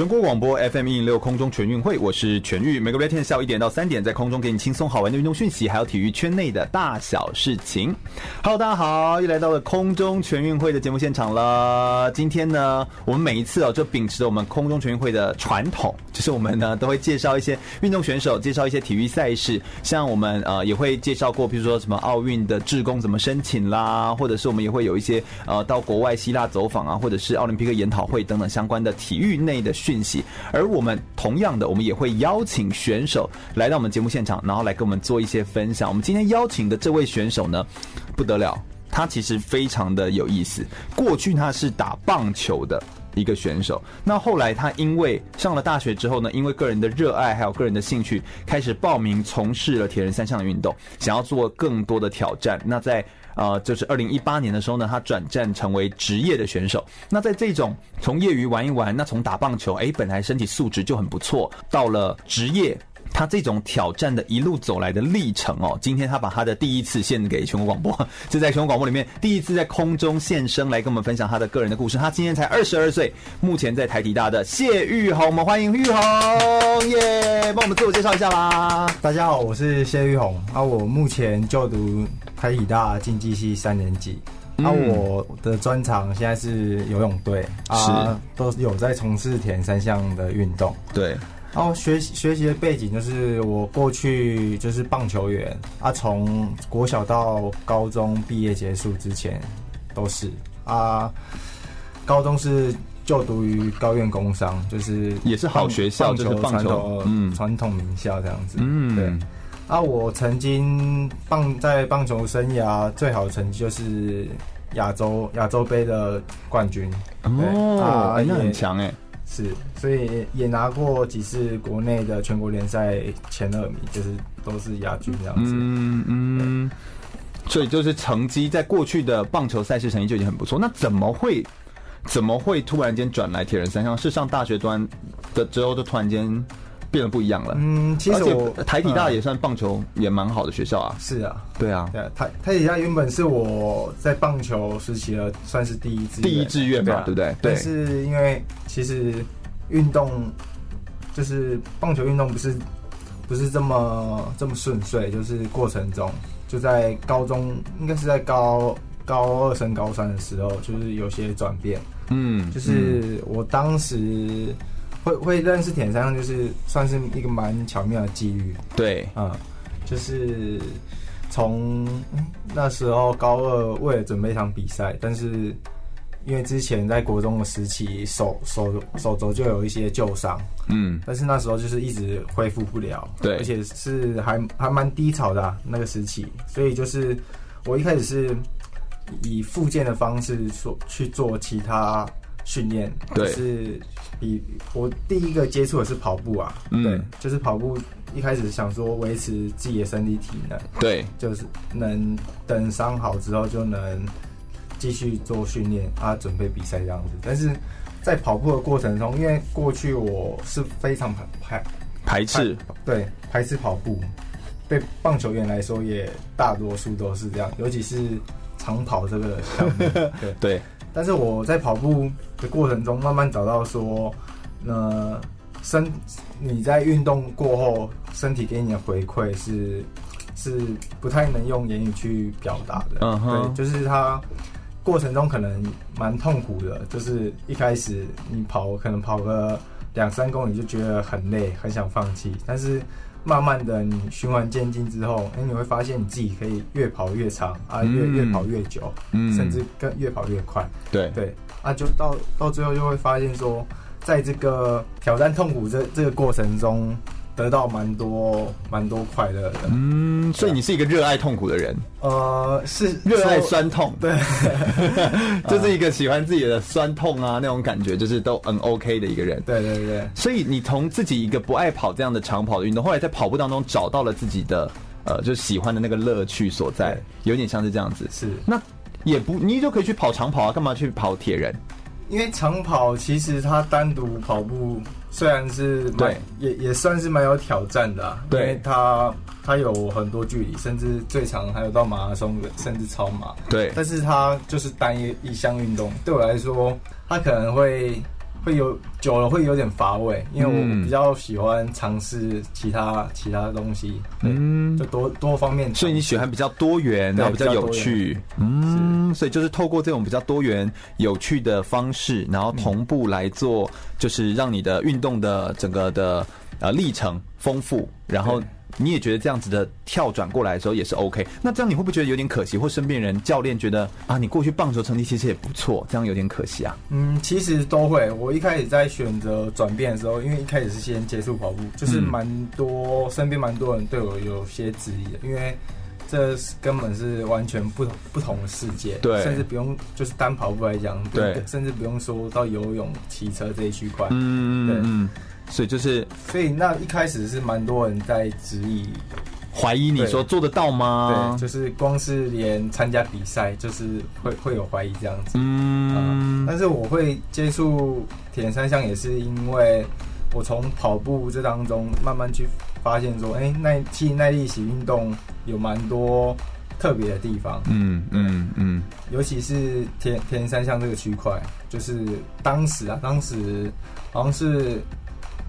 全国广播 FM 一零六空中全运会，我是全玉。每个礼拜天下午一点到三点，在空中给你轻松好玩的运动讯息，还有体育圈内的大小事情。Hello，大家好，又来到了空中全运会的节目现场了。今天呢，我们每一次哦，就秉持着我们空中全运会的传统，就是我们呢都会介绍一些运动选手，介绍一些体育赛事。像我们呃也会介绍过，比如说什么奥运的志工怎么申请啦，或者是我们也会有一些呃到国外希腊走访啊，或者是奥林匹克研讨会等等相关的体育内的讯息，而我们同样的，我们也会邀请选手来到我们节目现场，然后来跟我们做一些分享。我们今天邀请的这位选手呢，不得了，他其实非常的有意思。过去他是打棒球的一个选手，那后来他因为上了大学之后呢，因为个人的热爱还有个人的兴趣，开始报名从事了铁人三项的运动，想要做更多的挑战。那在呃，就是二零一八年的时候呢，他转战成为职业的选手。那在这种从业余玩一玩，那从打棒球，哎，本来身体素质就很不错，到了职业，他这种挑战的一路走来的历程哦，今天他把他的第一次献给全国广播，就在全国广播里面第一次在空中现身来跟我们分享他的个人的故事。他今年才二十二岁，目前在台体大的谢玉红，我们欢迎玉红耶，帮我们自我介绍一下吧。大家好，我是谢玉红啊，我目前就读。台体大竞技系三年级，那、我的专长现在是游泳队，啊，都有在从事铁人三项的运动。对，然后学学习的背景就是我过去就是棒球员，啊，从国小到高中毕业结束之前都是。啊，高中是就读于高院工商，就是也是好学校，就是棒球，嗯，传统名校这样子，嗯，对。啊，我曾经棒在棒球生涯最好的成绩就是亚洲亚洲杯的冠军哦，啊，那很强哎，是，所以也拿过几次国内的全国联赛前二名，就是都是亚军这样子，嗯嗯，所以就是成绩在过去的棒球赛事成绩就已经很不错，那怎么会怎么会突然间转来铁人三项？是上大学端的之后就突然间。变得不一样了。嗯，其实我台体大也算棒球也蛮好的学校啊。是啊，对啊，对台台体大原本是我在棒球时期的算是第一志第一志愿吧，对不对？但是因为其实运动就是棒球运动不是不是这么这么顺遂，就是过程中就在高中应该是在高高二升高三的时候，就是有些转变。嗯，就是我当时。会会认识铁人三项，就是算是一个蛮巧妙的机遇。对，嗯，就是从那时候高二为了准备一场比赛，但是因为之前在国中的时期手手手肘就有一些旧伤，嗯，但是那时候就是一直恢复不了，对，而且是还还蛮低潮的、啊、那个时期，所以就是我一开始是以复健的方式说去做其他。训练对，是比我第一个接触的是跑步啊，嗯，对，就是跑步。一开始想说维持自己的身体体能，对，就是能等伤好之后就能继续做训练啊，准备比赛这样子。但是在跑步的过程中，因为过去我是非常排排排斥，对，排斥跑步。对棒球员来说，也大多数都是这样，尤其是长跑这个项目，对 对。但是我在跑步的过程中，慢慢找到说，呃，身你在运动过后，身体给你的回馈是是不太能用言语去表达的。嗯哼，对，就是它过程中可能蛮痛苦的，就是一开始你跑可能跑个两三公里就觉得很累，很想放弃，但是。慢慢的，你循环渐进之后，哎，你会发现你自己可以越跑越长啊，越越跑越久，嗯，甚至更越跑越快。对。对，啊，就到到最后就会发现说，在这个挑战痛苦这这个过程中，得到蛮多蛮多快乐的。嗯，所以你是一个热爱痛苦的人。呃，是热爱酸痛，对，就是一个喜欢自己的酸痛啊那种感觉，就是都很 OK 的一个人。对对对。所以你从自己一个不爱跑这样的长跑的运动，后来在跑步当中找到了自己的呃，就喜欢的那个乐趣所在，有点像是这样子。是。那也不，你就可以去跑长跑啊，干嘛去跑铁人？因为长跑其实它单独跑步虽然是蛮也也算是蛮有挑战的，啊，对，因为它它有很多距离，甚至最长还有到马拉松的，甚至超马。对，但是它就是单一一项运动，对我来说，它可能会。会有久了会有点乏味，因为我比较喜欢尝试其他其他东西，嗯，就多多方面。所以你喜欢比较多元，然后比较有趣，嗯，所以就是透过这种比较多元、有趣的方式，然后同步来做，就是让你的运动的整个的呃历程丰富，然后。你也觉得这样子的跳转过来的时候也是 OK，那这样你会不会觉得有点可惜？或身边人、教练觉得啊，你过去棒球成绩其实也不错，这样有点可惜啊？嗯，其实都会。我一开始在选择转变的时候，因为一开始是先接触跑步，就是蛮多、嗯、身边蛮多人对我有些质疑的，因为这根本是完全不同不同的世界，对，甚至不用就是单跑步来讲，对，甚至不用说到游泳、骑车这一区块，嗯，对。嗯所以就是，所以那一开始是蛮多人在质疑、怀疑你说做得到吗？对，就是光是连参加比赛，就是会会有怀疑这样子。嗯，但是我会接触铁人三项，也是因为我从跑步这当中慢慢去发现说，哎，耐其实耐力型运动有蛮多特别的地方。嗯嗯嗯，尤其是铁铁人三项这个区块，就是当时啊，当时好像是。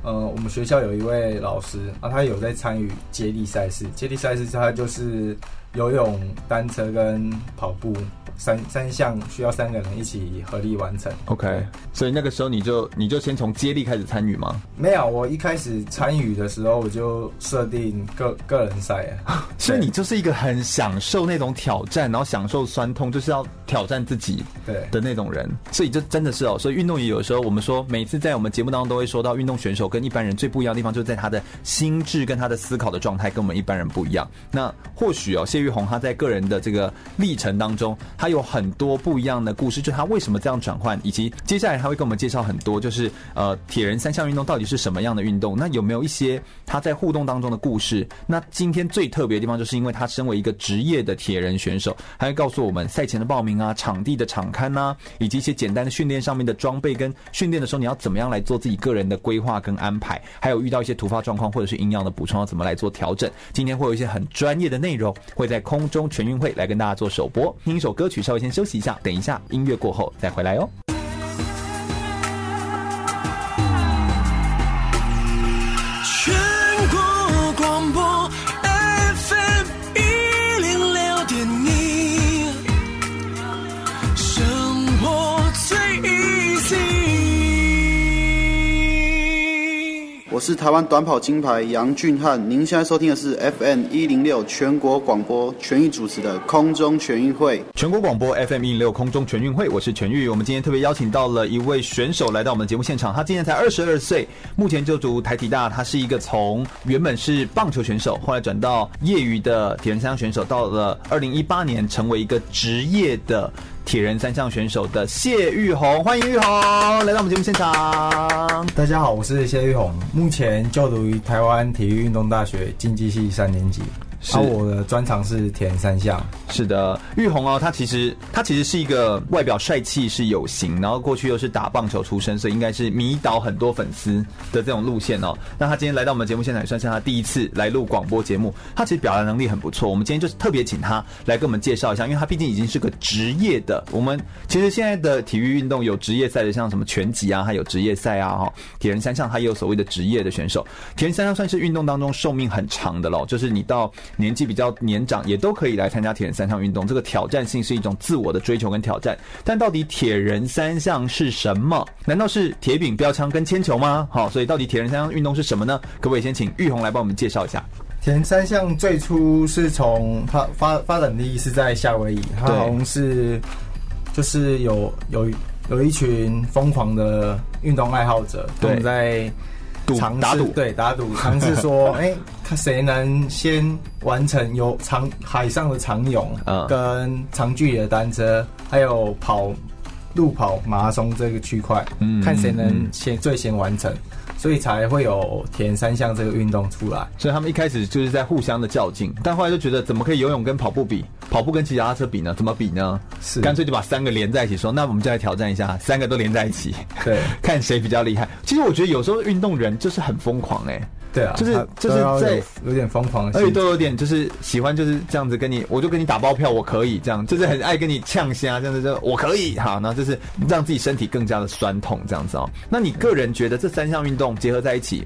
呃，我们学校有一位老师啊，他有在参与接力赛事。接力赛事他就是游泳、单车跟跑步。三三项需要三个人一起合力完成。OK，所以那个时候你就你就先从接力开始参与吗？没有，我一开始参与的时候我就设定个个人赛啊。所以你就是一个很享受那种挑战，然后享受酸痛，就是要挑战自己对的那种人。所以这真的是哦，所以运动员有时候我们说，每次在我们节目当中都会说到，运动选手跟一般人最不一样的地方，就是在他的心智跟他的思考的状态跟我们一般人不一样。那或许哦，谢玉红他在个人的这个历程当中，他有很多不一样的故事，就他为什么这样转换，以及接下来他会跟我们介绍很多，就是呃铁人三项运动到底是什么样的运动？那有没有一些他在互动当中的故事？那今天最特别的地方，就是因为他身为一个职业的铁人选手，他会告诉我们赛前的报名啊、场地的场刊啊，以及一些简单的训练上面的装备跟训练的时候你要怎么样来做自己个人的规划跟安排，还有遇到一些突发状况或者是营养的补充要怎么来做调整。今天会有一些很专业的内容会在空中全运会来跟大家做首播，听一首歌曲，稍微先休息一下，等一下音乐过后再回来哦。是台湾短跑金牌杨俊翰，您现在收听的是 FM 一零六全国广播全域主持的空中全运会。全国广播 FM 一零六空中全运会，我是全域。我们今天特别邀请到了一位选手来到我们的节目现场，他今年才二十二岁，目前就读台体大。他是一个从原本是棒球选手，后来转到业余的铁人三项选手，到了二零一八年成为一个职业的。铁人三项选手的谢玉红，欢迎玉红来到我们节目现场。大家好，我是谢玉红，目前就读于台湾体育运动大学竞技系三年级。是啊，我的专长是铁人三项。是的，玉红哦，他其实他其实是一个外表帅气是有型，然后过去又是打棒球出身，所以应该是迷倒很多粉丝的这种路线哦。那他今天来到我们节目现场，也算是他第一次来录广播节目。他其实表达能力很不错，我们今天就是特别请他来跟我们介绍一下，因为他毕竟已经是个职业的。我们其实现在的体育运动有职业赛的，像什么拳击啊，还有职业赛啊，哈，铁人三项他也有所谓的职业的选手。铁人三项算是运动当中寿命很长的喽，就是你到。年纪比较年长，也都可以来参加铁人三项运动。这个挑战性是一种自我的追求跟挑战。但到底铁人三项是什么？难道是铁饼、标枪跟铅球吗？好，所以到底铁人三项运动是什么呢？可不可以先请玉红来帮我们介绍一下？铁人三项最初是从发发发展地是在夏威夷，它好像是就是有有有一群疯狂的运动爱好者，他们在。尝试打赌。对打赌，尝试说，哎、欸，看谁能先完成有长海上的长泳，嗯，跟长距离的单车，还有跑路跑马拉松这个区块，嗯，看谁能先最先完成。所以才会有田三项这个运动出来。所以他们一开始就是在互相的较劲，但后来就觉得怎么可以游泳跟跑步比，跑步跟骑脚踏车比呢？怎么比呢？是干脆就把三个连在一起说，说那我们就来挑战一下，三个都连在一起，对，看谁比较厉害。其实我觉得有时候运动人就是很疯狂哎、欸。对啊，就是就是在有点疯狂，而且都有点就是喜欢就是这样子跟你，我就跟你打包票，我可以这样，就是很爱跟你呛虾，这样子就我可以好，然后就是让自己身体更加的酸痛这样子哦。那你个人觉得这三项运动结合在一起，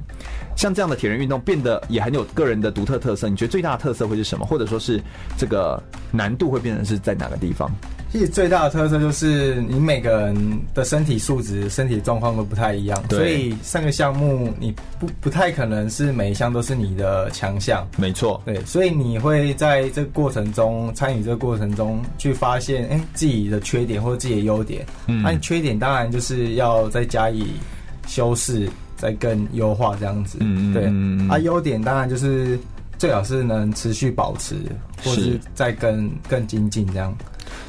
像这样的铁人运动变得也很有个人的独特特色，你觉得最大的特色会是什么？或者说是这个难度会变成是在哪个地方？其实最大的特色就是你每个人的身体素质、身体状况都不太一样，所以三个项目你不不太可能是每一项都是你的强项。没错，对，所以你会在这个过程中参与这个过程中去发现，哎，自己的缺点或者自己的优点。嗯，那你缺点当然就是要再加以修饰，再更优化这样子。嗯对，啊，优点当然就是最好是能持续保持，或是再更更精进这样。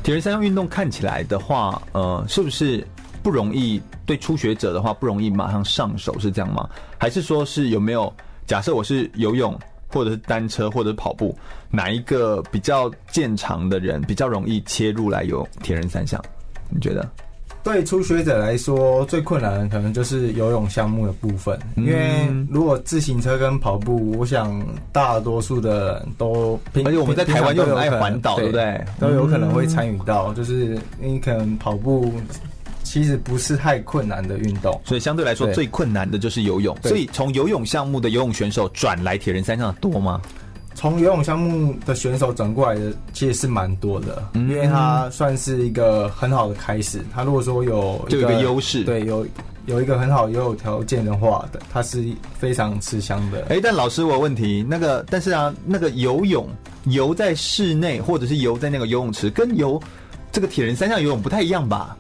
铁人三项运动看起来的话，呃，是不是不容易？对初学者的话，不容易马上上手，是这样吗？还是说是有没有？假设我是游泳，或者是单车，或者是跑步，哪一个比较健长的人比较容易切入来游铁人三项？你觉得？对初学者来说，最困难的可能就是游泳项目的部分，嗯、因为如果自行车跟跑步，我想大多数的人都，而且我们在台湾又很爱环岛，对不对？都有可能会参与到，就是你可能跑步其实不是太困难的运动，所以相对来说最困难的就是游泳。所以从游泳项目的游泳选手转来铁人三项的多吗？从游泳项目的选手转过来的其实是蛮多的，嗯，因为他算是一个很好的开始。他如果说有就有一个优势，对，有有一个很好游泳条件的话的，他是非常吃香的。哎，但老师我有问题，那个但是啊，那个游泳游在室内或者是游在那个游泳池，跟游这个铁人三项游泳不太一样吧？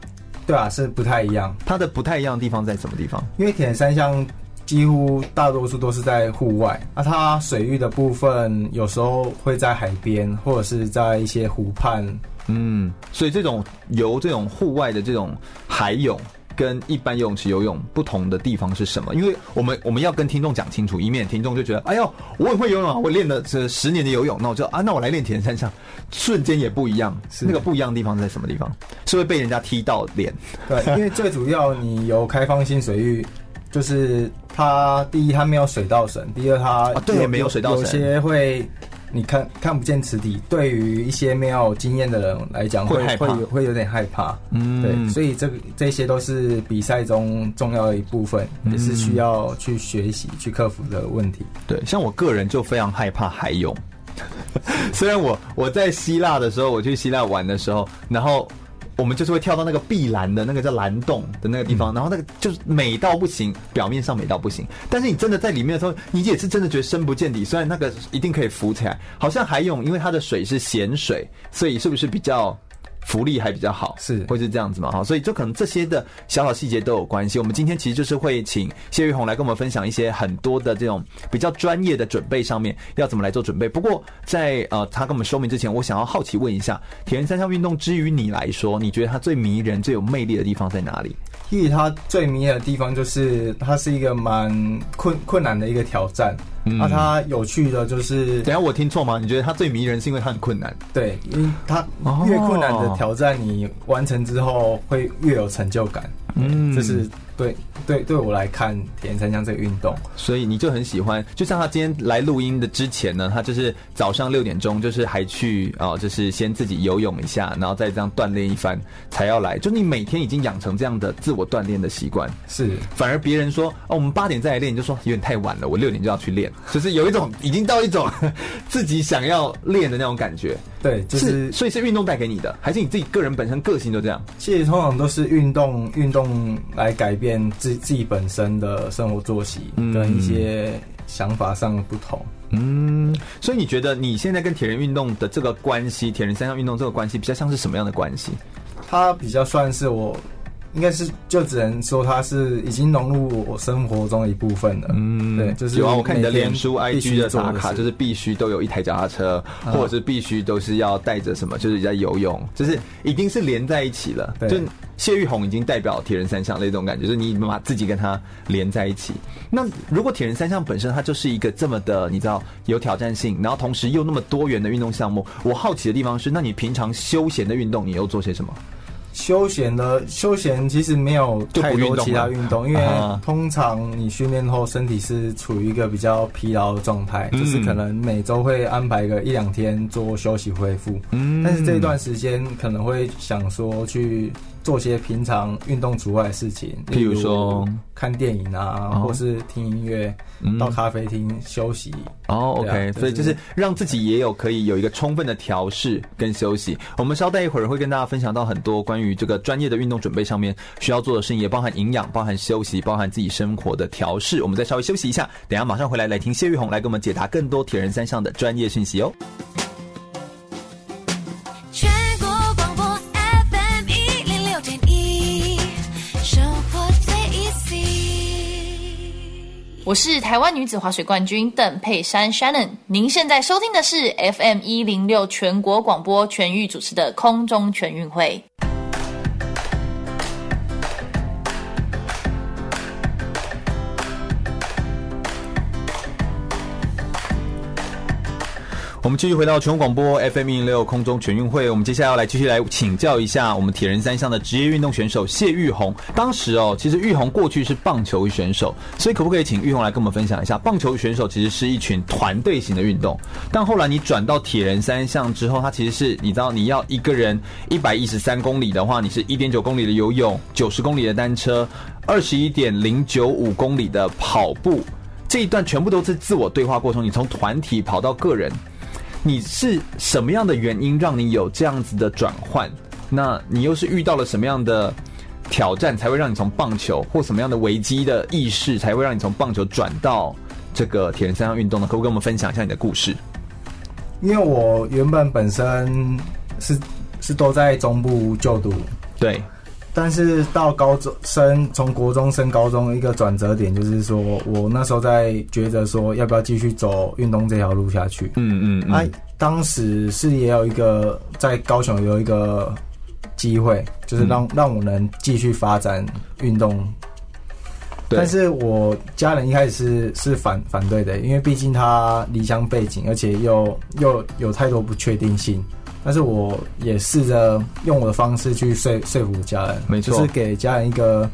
对啊，是不太一样。它的不太一样的地方在什么地方？因为铁人三项。几乎大多数都是在户外，那它水域的部分有时候会在海边或者是在一些湖畔。嗯，所以这种游这种户外的这种海泳，跟一般游泳池游泳不同的地方是什么？因为我们我们要跟听众讲清楚，以免听众就觉得，哎呦，我也会游泳啊，我练了这十年的游泳，那我就啊，那我来练铁人三项，瞬间也不一样。是那个不一样的地方在什么地方？是会被人家踢到脸？对，因为最主要你游开放性水域。就是它，第一他没有水道绳，第二它对没有水道绳，有些会你看看不见池底，对于一些没有经验的人来讲会会会有点害怕，嗯，对，所以这个这些都是比赛中重要的一部分，也是需要去学习去克服的问题。对，像我个人就非常害怕海泳，虽然我我在希腊的时候，我去希腊玩的时候，然后。我们就是会跳到那个碧蓝的那个叫蓝洞的那个地方，然后那个就是美到不行，表面上美到不行，但是你真的在里面的时候，你也是真的觉得深不见底。虽然那个一定可以浮起来，好像海泳，因为它的水是咸水，所以是不是比较？浮力还比较好，是会是这样子嘛？哈，所以就可能这些的小小细节都有关系。我们今天其实就是会请谢玉红来跟我们分享一些很多的这种比较专业的准备上面要怎么来做准备。不过在呃他跟我们说明之前，我想要好奇问一下，铁人三项运动之于你来说，你觉得它最迷人、最有魅力的地方在哪里？其实它最迷人的地方就是它是一个蛮困困难的一个挑战。那、嗯啊、它有趣的就是，等下我听错吗？你觉得它最迷人是因为它很困难？对，因为它越困难的挑战，你完成之后会越有成就感。嗯，这是。对对，对我来看，铁人三项这个运动，所以你就很喜欢。就像他今天来录音的之前呢，他就是早上六点钟，就是还去哦，就是先自己游泳一下，然后再这样锻炼一番，才要来。就你每天已经养成这样的自我锻炼的习惯，是。反而别人说哦，我们八点再来练，你就说有点太晚了，我六点就要去练，就是有一种已经到一种 自己想要练的那种感觉。对，就是，是所以是运动带给你的，还是你自己个人本身个性就这样？其实通常都是运动运动来改变。自自己本身的生活作息跟一些想法上的不同，嗯，所以你觉得你现在跟铁人运动的这个关系，铁人三项运动这个关系比较像是什么样的关系？它比较算是我，应该是就只能说它是已经融入我生活中的一部分了。嗯，对，就是有啊，我看你的脸书 IG 的打卡，就是必须都有一台脚踏车，或者是必须都是要带着什么，就是在游泳，就是一定是连在一起了。对。就谢玉红已经代表铁人三项那种感觉，就是你把自己跟他连在一起。那如果铁人三项本身它就是一个这么的，你知道有挑战性，然后同时又那么多元的运动项目，我好奇的地方是，那你平常休闲的运动你又做些什么？休闲的休闲其实没有太多其他运动，因为通常你训练后身体是处于一个比较疲劳的状态，嗯、就是可能每周会安排个一两天做休息恢复。嗯，但是这段时间可能会想说去。做些平常运动除外的事情，譬如说看电影啊，哦、或是听音乐，嗯、到咖啡厅休息。哦，OK，所以就是让自己也有可以有一个充分的调试跟休息。我们稍待一会儿会跟大家分享到很多关于这个专业的运动准备上面需要做的事情，也包含营养、包含休息、包含自己生活的调试。我们再稍微休息一下，等下马上回来来听谢玉红来给我们解答更多铁人三项的专业讯息哦。我是台湾女子滑水冠军邓佩珊 Shannon，您现在收听的是 FM 一零六全国广播全域主持的空中全运会。我们继续回到全国广播 FM 一零六空中全运会，我们接下来要来继续来请教一下我们铁人三项的职业运动选手谢玉红。当时哦，其实玉红过去是棒球选手，所以可不可以请玉红来跟我们分享一下，棒球选手其实是一群团队型的运动，但后来你转到铁人三项之后，它其实是你知道你要一个人一百一十三公里的话，你是一点九公里的游泳，九十公里的单车，二十一点零九五公里的跑步，这一段全部都是自我对话过程，你从团体跑到个人。你是什么样的原因让你有这样子的转换？那你又是遇到了什么样的挑战，才会让你从棒球或什么样的危机的意识，才会让你从棒球转到这个铁人三项运动呢？可不可以跟我们分享一下你的故事？因为我原本本身是是都在中部就读，对。但是到高中升，从国中升高中一个转折点，就是说我那时候在抉择说要不要继续走运动这条路下去。嗯嗯，嗯，啊，当时是也有一个在高雄有一个机会，就是让、嗯、让我能继续发展运动。对。但是我家人一开始是是反反对的，因为毕竟他离乡背景，而且又又有太多不确定性。但是我也试着用我的方式去说说服家人，没错，就是给家人一个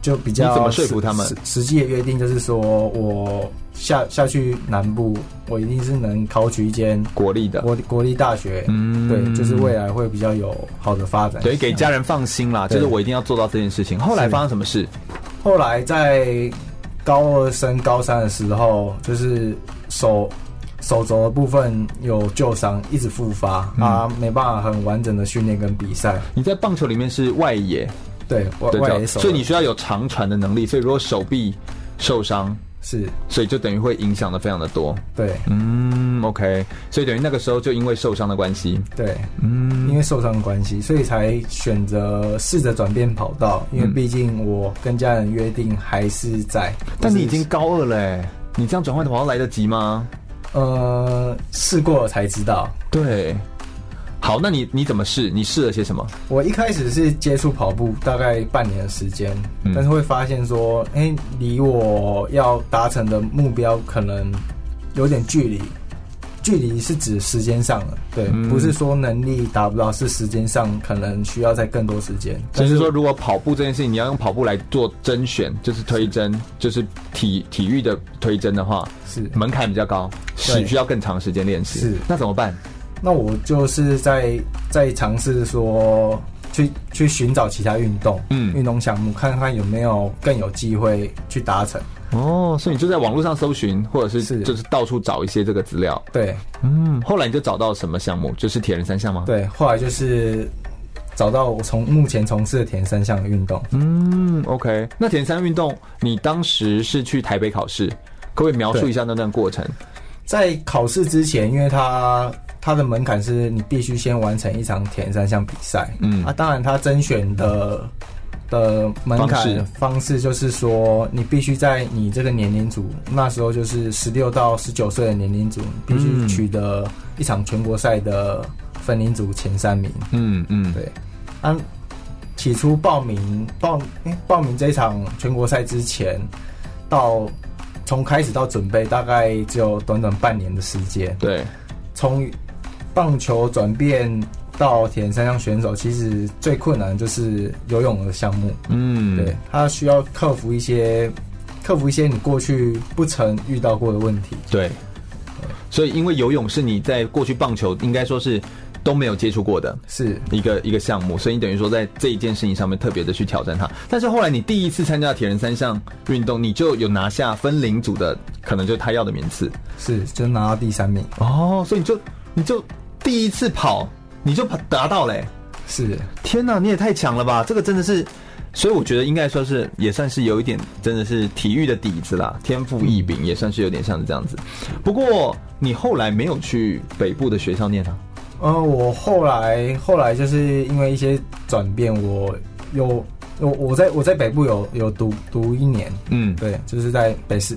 就比较你怎么说服他们？实际的约定就是说我下下去南部，我一定是能考取一间国立的国国立大学，嗯，对，就是未来会比较有好的发展，对，给家人放心啦，就是我一定要做到这件事情。后来发生什么事？后来在高二升高三的时候，就是手。手肘的部分有旧伤，一直复发，嗯、啊，没办法很完整的训练跟比赛。你在棒球里面是外野，对，外外野手，所以你需要有长传的能力。所以如果手臂受伤，是，所以就等于会影响的非常的多。对，嗯，OK，所以等于那个时候就因为受伤的关系，对，嗯，因为受伤的关系，所以才选择试着转变跑道。因为毕竟我跟家人约定还是在，嗯、但你已经高二了，你这样转换的跑道来得及吗？呃，试过了才知道。对，好，那你你怎么试？你试了些什么？我一开始是接触跑步，大概半年的时间，嗯、但是会发现说，哎、欸，离我要达成的目标可能有点距离。距离是指时间上的，对，嗯、不是说能力达不到，是时间上可能需要在更多时间。就是说，如果跑步这件事情，你要用跑步来做甄选，就是推甄，就是体体育的推甄的话，是门槛比较高，是需要更长时间练习。是，那怎么办？那我就是在在尝试说，去去寻找其他运动，嗯，运动项目，看看有没有更有机会去达成。哦，所以你就在网络上搜寻，或者是就是到处找一些这个资料。对，嗯，后来你就找到什么项目？就是铁人三项吗？对，后来就是找到我从目前从事的铁人三项的运动。嗯，OK，那铁人三项运动，你当时是去台北考试，可不可以描述一下那段过程？在考试之前，因为它它的门槛是你必须先完成一场铁人三项比赛。嗯，啊，当然它甄选的。的门槛方式就是说，你必须在你这个年龄组，那时候就是十六到十九岁的年龄组，必须取得一场全国赛的分龄组前三名。嗯嗯，对。啊，起初报名报、欸、报名这一场全国赛之前，到从开始到准备，大概只有短短半年的时间。对，从棒球转变。到铁人三项选手，其实最困难的就是游泳的项目。嗯，对，他需要克服一些，克服一些你过去不曾遇到过的问题。对，所以因为游泳是你在过去棒球应该说是都没有接触过的，是一个一个项目，所以你等于说在这一件事情上面特别的去挑战它。但是后来你第一次参加铁人三项运动，你就有拿下分龄组的，可能就是他要的名次，是就拿到第三名。哦，所以你就你就第一次跑。你就达到嘞、欸，是天哪，你也太强了吧！这个真的是，所以我觉得应该说是也算是有一点真的是体育的底子啦，天赋异禀，也算是有点像是这样子。不过你后来没有去北部的学校念啊？呃，我后来后来就是因为一些转变，我有我我在我在北部有有读读一年，嗯，对，就是在北师。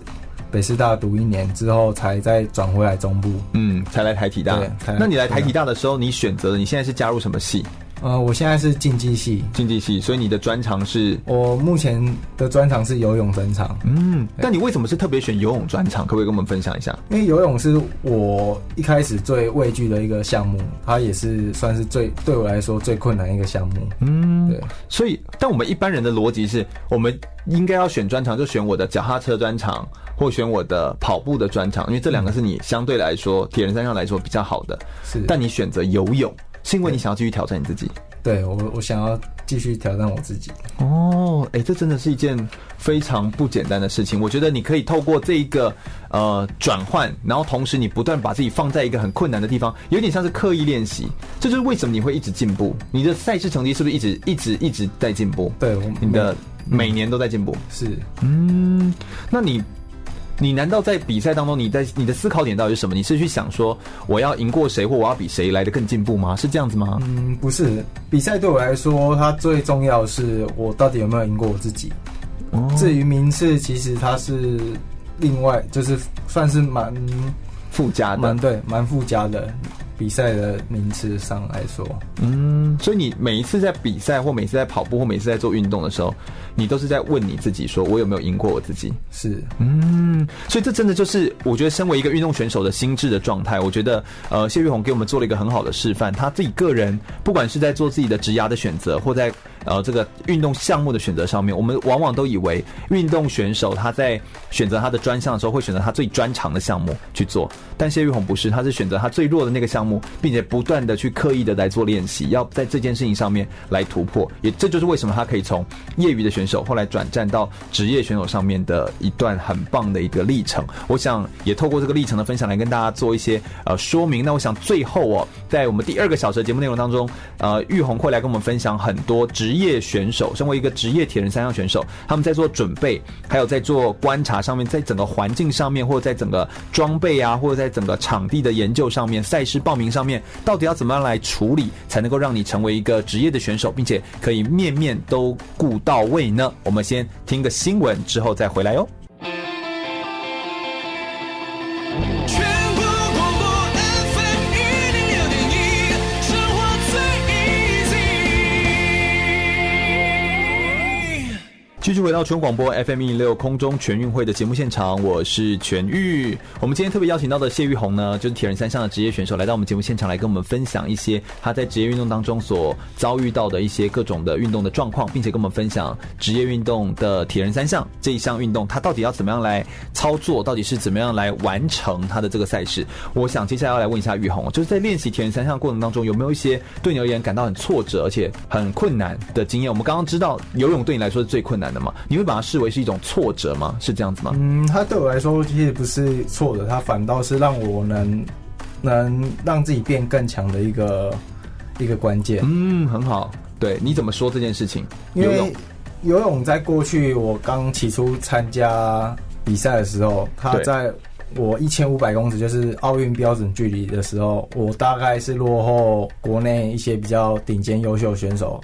北师大读一年之后，才再转回来中部，嗯，才来台体大。对，那你来台体大的时候，你选择的你现在是加入什么系？呃，我现在是竞技系，竞技系，所以你的专长是？我目前的专长是游泳专长。嗯，但你为什么是特别选游泳专长？可不可以跟我们分享一下？因为游泳是我一开始最畏惧的一个项目，它也是算是最对我来说最困难一个项目。嗯，对。所以，但我们一般人的逻辑是，我们应该要选专长，就选我的脚踏车专长。或选我的跑步的专长，因为这两个是你相对来说铁人三项来说比较好的。是，但你选择游泳，是因为你想要继续挑战你自己。对，我我想要继续挑战我自己。哦，哎、欸，这真的是一件非常不简单的事情。我觉得你可以透过这一个呃转换，然后同时你不断把自己放在一个很困难的地方，有点像是刻意练习。这就是为什么你会一直进步。你的赛事成绩是不是一直一直一直在进步？对，你的每年都在进步。是，嗯，那你。你难道在比赛当中，你在你的思考点到底是什么？你是去想说我要赢过谁，或我要比谁来的更进步吗？是这样子吗？嗯，不是。比赛对我来说，它最重要的是我到底有没有赢过我自己。哦。至于名次，其实它是另外，就是算是蛮附加的，蛮对，蛮附加的。比赛的名次上来说，嗯，所以你每一次在比赛，或每次在跑步，或每次在做运动的时候，你都是在问你自己：说我有没有赢过我自己？是，嗯，所以这真的就是我觉得身为一个运动选手的心智的状态。我觉得，呃，谢玉红给我们做了一个很好的示范。他自己个人，不管是在做自己的职涯的选择，或在呃这个运动项目的选择上面，我们往往都以为运动选手他在选择他的专项的时候，会选择他最专长的项目去做。但谢玉红不是，他是选择他最弱的那个项目。并且不断的去刻意的来做练习，要在这件事情上面来突破，也这就是为什么他可以从业余的选手后来转战到职业选手上面的一段很棒的一个历程。我想也透过这个历程的分享来跟大家做一些呃说明。那我想最后哦，在我们第二个小时的节目内容当中，呃，玉红会来跟我们分享很多职职业选手，身为一个职业铁人三项选手，他们在做准备，还有在做观察上面，在整个环境上面，或者在整个装备啊，或者在整个场地的研究上面，赛事报名。上面到底要怎么样来处理，才能够让你成为一个职业的选手，并且可以面面都顾到位呢？我们先听个新闻，之后再回来哟。继续回到全广播 FM 一六空中全运会的节目现场，我是全玉。我们今天特别邀请到的谢玉红呢，就是铁人三项的职业选手，来到我们节目现场来跟我们分享一些他在职业运动当中所遭遇到的一些各种的运动的状况，并且跟我们分享职业运动的铁人三项这一项运动，他到底要怎么样来操作，到底是怎么样来完成他的这个赛事。我想接下来要来问一下玉红，就是在练习铁人三项过程当中，有没有一些对你而言感到很挫折而且很困难的经验？我们刚刚知道游泳对你来说是最困难的嘛？你会把它视为是一种挫折吗？是这样子吗？嗯，它对我来说其实不是挫折，它反倒是让我能能让自己变更强的一个一个关键。嗯，很好。对，你怎么说这件事情？因为游泳在过去我刚起初参加比赛的时候，它在我一千五百公尺就是奥运标准距离的时候，我大概是落后国内一些比较顶尖优秀选手。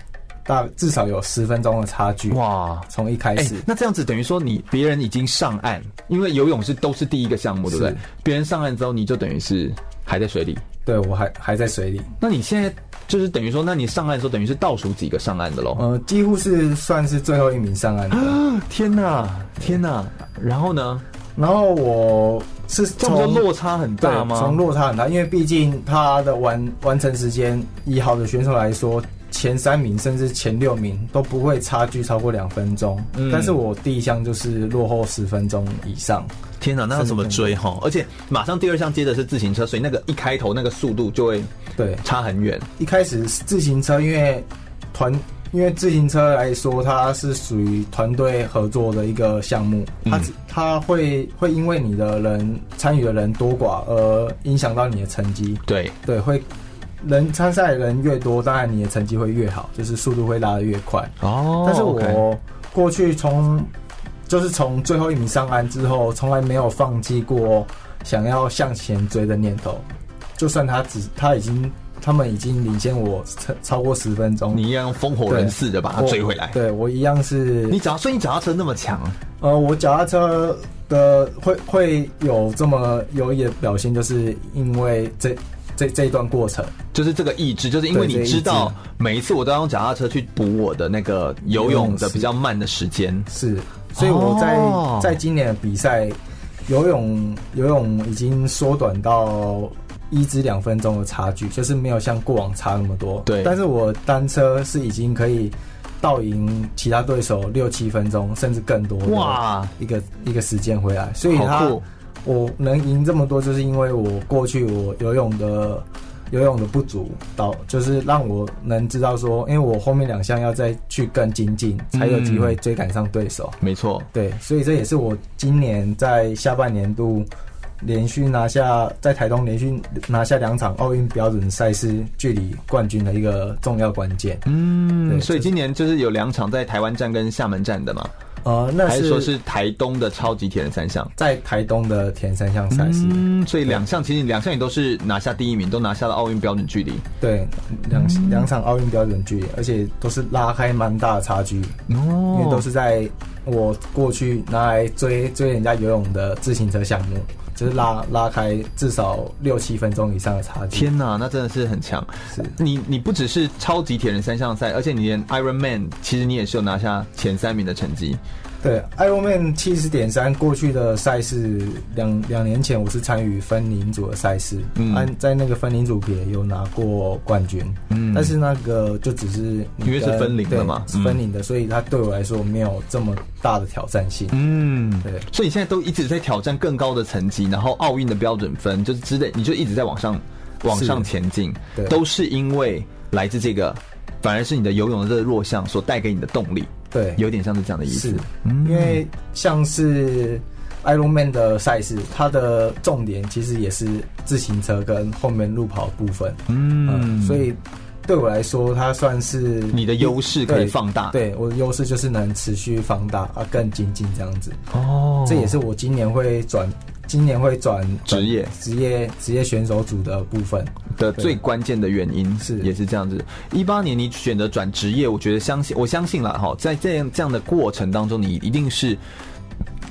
大至少有十分钟的差距。哇，从一开始，欸，那这样子等于说你别人已经上岸，因为游泳是都是第一个项目，对不对？别人上岸之后，你就等于是还在水里。对，我还还在水里。那你现在就是等于说，那你上岸的时候，等于是倒数几个上岸的喽？呃，几乎是算是最后一名上岸的。天哪，天哪！然后呢？然后我是这么说落差很大吗？从落差很大，因为毕竟他的完完成时间，以好的选手来说，前三名甚至前六名都不会差距超过两分钟。嗯，但是我第一项就是落后十分钟以上。天哪，那要怎么追哈？而且马上第二项接的是自行车，所以那个一开头那个速度就会对差很远。一开始自行车，因为团。因为自行车来说，它是属于团队合作的一个项目，它它会会因为你的人参与的人多寡而影响到你的成绩。对对，会人参赛的人越多，当然你的成绩会越好，就是速度会拉得越快。哦，但是我过去从就是从最后一名上岸之后，从来没有放弃过想要向前追的念头，就算他只他已经。他们已经领先我超超过十分钟，你一样风火轮似的把他追回来。对，我一样是。你脚，所以你脚踏车那么强？呃，我脚踏车的会会有这么优异的表现，就是因为这这这一段过程，就是这个意志，就是因为你知道每一次我都要用脚踏车去补我的那个游泳的比较慢的时间。是，所以我在、哦、在今年的比赛游泳游泳已经缩短到。一至两分钟的差距，就是没有像过往差那么多。对，但是我单车是已经可以倒赢其他对手六七分钟，甚至更多。哇，一个一个时间回来，所以他我能赢这么多，就是因为我过去我游泳的游泳的不足，导就是让我能知道说，因为我后面两项要再去更精进，才有机会追赶上对手。没错，对，所以这也是我今年在下半年度。连续拿下在台东连续拿下两场奥运标准赛事距离冠军的一个重要关键。嗯，所以今年就是有两场在台湾站跟厦门站的嘛？呃，那是还是说是台东的超级铁人三项，在台东的铁人三项赛事。嗯，所以两项其实两项也都是拿下第一名，都拿下了奥运标准距离。对，两两场奥运标准距离，而且都是拉开蛮大的差距。哦，因为都是在我过去拿来追追人家游泳的自行车项目。就是拉拉开至少六七分钟以上的差距。天哪，那真的是很强。是你，你不只是超级铁人三项赛，而且你连 Iron Man，其实你也是有拿下前三名的成绩。对，Ironman 七十点三过去的赛事，两两年前我是参与分龄组的赛事，嗯，在那个分龄组别有拿过冠军，嗯，但是那个就只是因为是分龄的嘛，是分龄的，所以它对我来说没有这么大的挑战性，嗯，对，所以你现在都一直在挑战更高的成绩，然后奥运的标准分就是之类，你就一直在往上往上前进，对，都是因为来自这个，反而是你的游泳的这个弱项所带给你的动力。对，有点像是这样的意思。是，因为像是 Ironman 的赛事，它的重点其实也是自行车跟后面路跑部分。嗯，嗯，所以对我来说，它算是你的优势可以放大。对，对，我的优势就是能持续放大啊，更精进这样子。哦，这也是我今年会转。今年会转职业职业职业选手组的部分的最关键的原因是也是这样子。一八年你选择转职业，我觉得相信我相信了哈，在这样这样的过程当中，你一定是。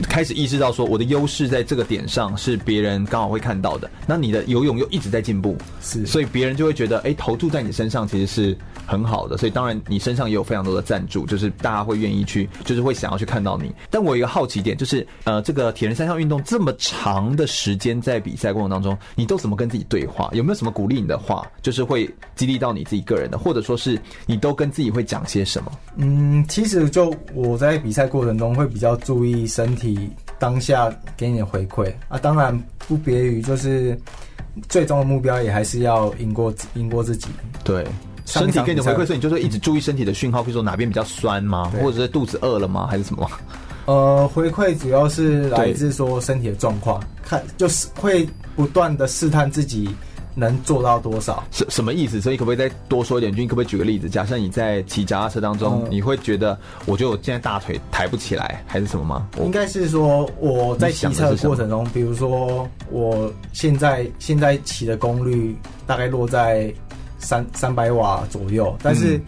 开始意识到说，我的优势在这个点上是别人刚好会看到的。那你的游泳又一直在进步，是，所以别人就会觉得，哎，投注在你身上其实是很好的。所以当然你身上也有非常多的赞助，就是大家会愿意去，就是会想要去看到你。但我有一个好奇点，就是呃，这个铁人三项运动这么长的时间在比赛过程当中，你都怎么跟自己对话？有没有什么鼓励你的话，就是会激励到你自己个人的，或者说是你都跟自己会讲些什么？嗯，其实就我在比赛过程中会比较注意身体。你当下给你的回馈啊，当然不别于就是最终的目标也还是要赢过赢过自己。对，身体给你的回馈，所以你就是一直注意身体的讯号，比如说哪边比较酸吗？或者是肚子饿了吗？还是什么？呃，回馈主要是来自说身体的状况，看就是会不断的试探自己。能做到多少？什什么意思？所以可不可以再多说一点？君可不可以举个例子？假设你在骑脚踏车当中，嗯，你会觉得，我觉得我现在大腿抬不起来，还是什么吗？应该是说我在骑车的过程中，比如说我现在现在骑的功率大概落在三三百瓦左右，但是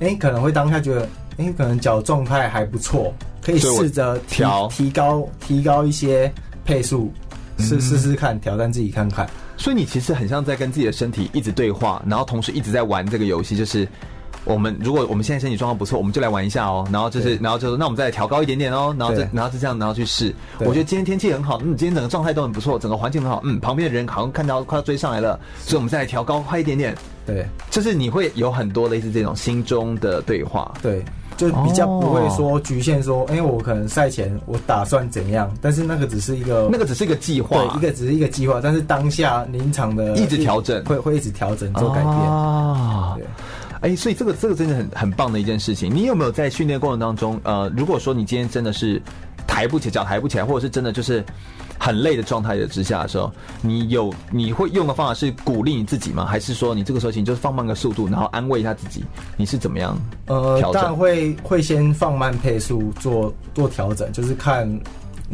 哎、欸，可能会当下觉得，哎、欸，可能脚状态还不错，可以试着调提高提高一些配速，试试试看，挑战自己看看。所以你其实很像在跟自己的身体一直对话，然后同时一直在玩这个游戏，就是。我们如果我们现在身体状况不错，我们就来玩一下哦。然后就是，然后就是，那我们再来调高一点点哦。然后这，然后是这样，然后去试。我觉得今天天气很好，嗯，今天整个状态都很不错，整个环境很好，嗯，旁边的人好像看到快要追上来了，所以我们再来调高快一点点。对，就是你会有很多类似这种心中的对话。对，就比较不会说局限说，哎、我可能赛前我打算怎样，但是那个只是一个，那个只是一个计划，对，一个只是一个计划，但是当下临场的一直调整，会会一直调整做改变啊。对。哎、欸，所以这个这个真的很很棒的一件事情。你有没有在训练过程当中，呃，如果说你今天真的是抬不起脚，抬不起来，或者是真的就是很累的状态的之下的时候，你有你会用的方法是鼓励你自己吗？还是说你这个时候请就是放慢个速度，然后安慰一下自己？你是怎么样？呃，当然会会先放慢配速做做调整，就是看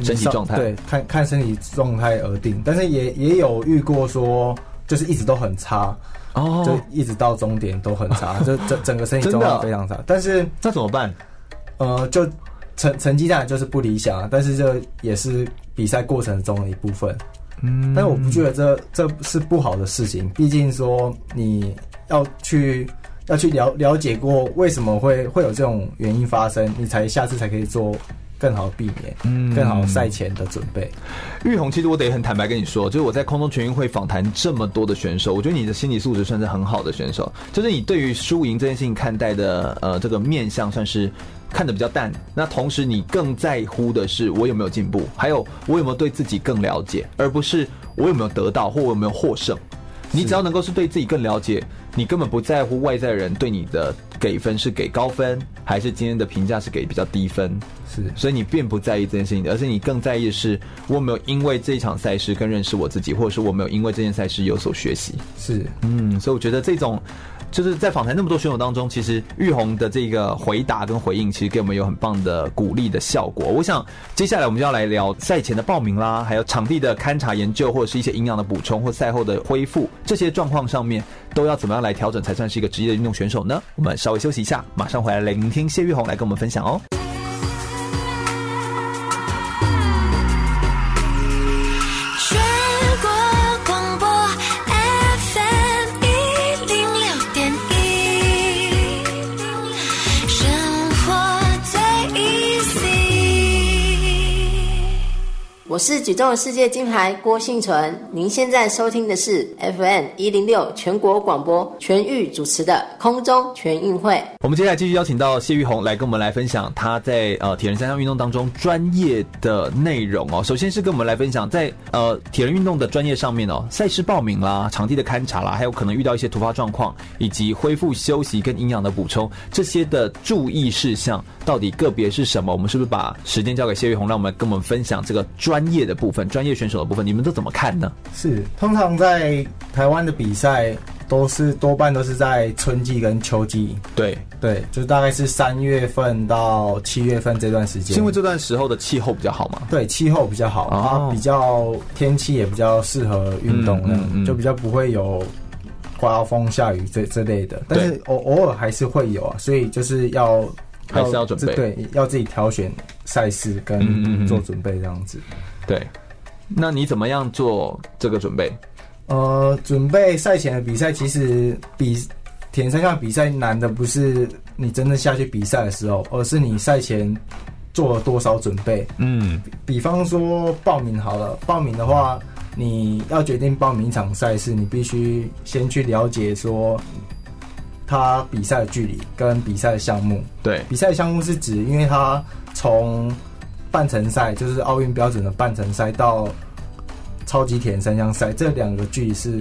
身体状态，对，看看身体状态而定。但是也也有遇过说，就是一直都很差。哦，就一直到终点都很差，就整整个身体状况非常差。但是那怎么办？呃，就成成绩当然就是不理想，但是这也是比赛过程中的一部分。嗯，但是我不觉得这这是不好的事情，毕竟说你要去要去了了解过为什么会会有这种原因发生，你才下次才可以做。更好避免，嗯，更好赛前的准备。玉红，其实我得很坦白跟你说，就是我在空中全运会访谈这么多的选手，我觉得你的心理素质算是很好的选手。就是你对于输赢这件事情看待的，呃，这个面相算是看得比较淡。那同时，你更在乎的是我有没有进步，还有我有没有对自己更了解，而不是我有没有得到或我有没有获胜。你只要能够是对自己更了解，你根本不在乎外在人对你的给分是给高分，还是今天的评价是给比较低分。是，所以你并不在意这件事情，而是你更在意的是我有没有因为这一场赛事更认识我自己，或者是我没有因为这件赛事有所学习。是，嗯，所以我觉得这种就是在访谈那么多选手当中，其实玉红的这个回答跟回应，其实给我们有很棒的鼓励的效果。我想接下来我们就要来聊赛前的报名啦，还有场地的勘察研究，或者是一些营养的补充或赛后的恢复，这些状况上面都要怎么样来调整才算是一个职业的运动选手呢？我们稍微休息一下，马上回来聆听谢玉红来跟我们分享哦。我是举重世界金牌郭婞淳，您现在收听的是 FM 一零六全国广播全域主持的空中全运会。我们接下来继续邀请到谢玉红来跟我们来分享他在呃铁人三项运动当中专业的内容哦。首先是跟我们来分享在呃铁人运动的专业上面哦，赛事报名啦、场地的勘察啦，还有可能遇到一些突发状况，以及恢复休息跟营养的补充这些的注意事项，到底个别是什么？我们是不是把时间交给谢玉红，让我们跟我们分享这个专。专业的部分，专业选手的部分，你们都怎么看呢？是通常在台湾的比赛都是多半都是在春季跟秋季，对对，就大概是三月份到七月份这段时间。因为这段时候的气候比较好嘛？对，气候比较好，然后比较天气也比较适合运动，嗯，嗯，嗯，就比较不会有刮风下雨这这类的。但是偶偶尔还是会有啊，所以就是要。还是要准备，对，要自己挑选赛事跟做准备这样子。对，那你怎么样做这个准备？呃，准备赛前的比赛，其实比铁人三项比赛难的不是你真的下去比赛的时候，而是你赛前做了多少准备。嗯，比方说报名好了，报名的话，你要决定报名一场赛事，你必须先去了解说。他比赛的距离跟比赛的项目，对，比赛项目是指，因为他从半程赛，就是奥运标准的半程赛到超级铁人三项赛，这两个距离是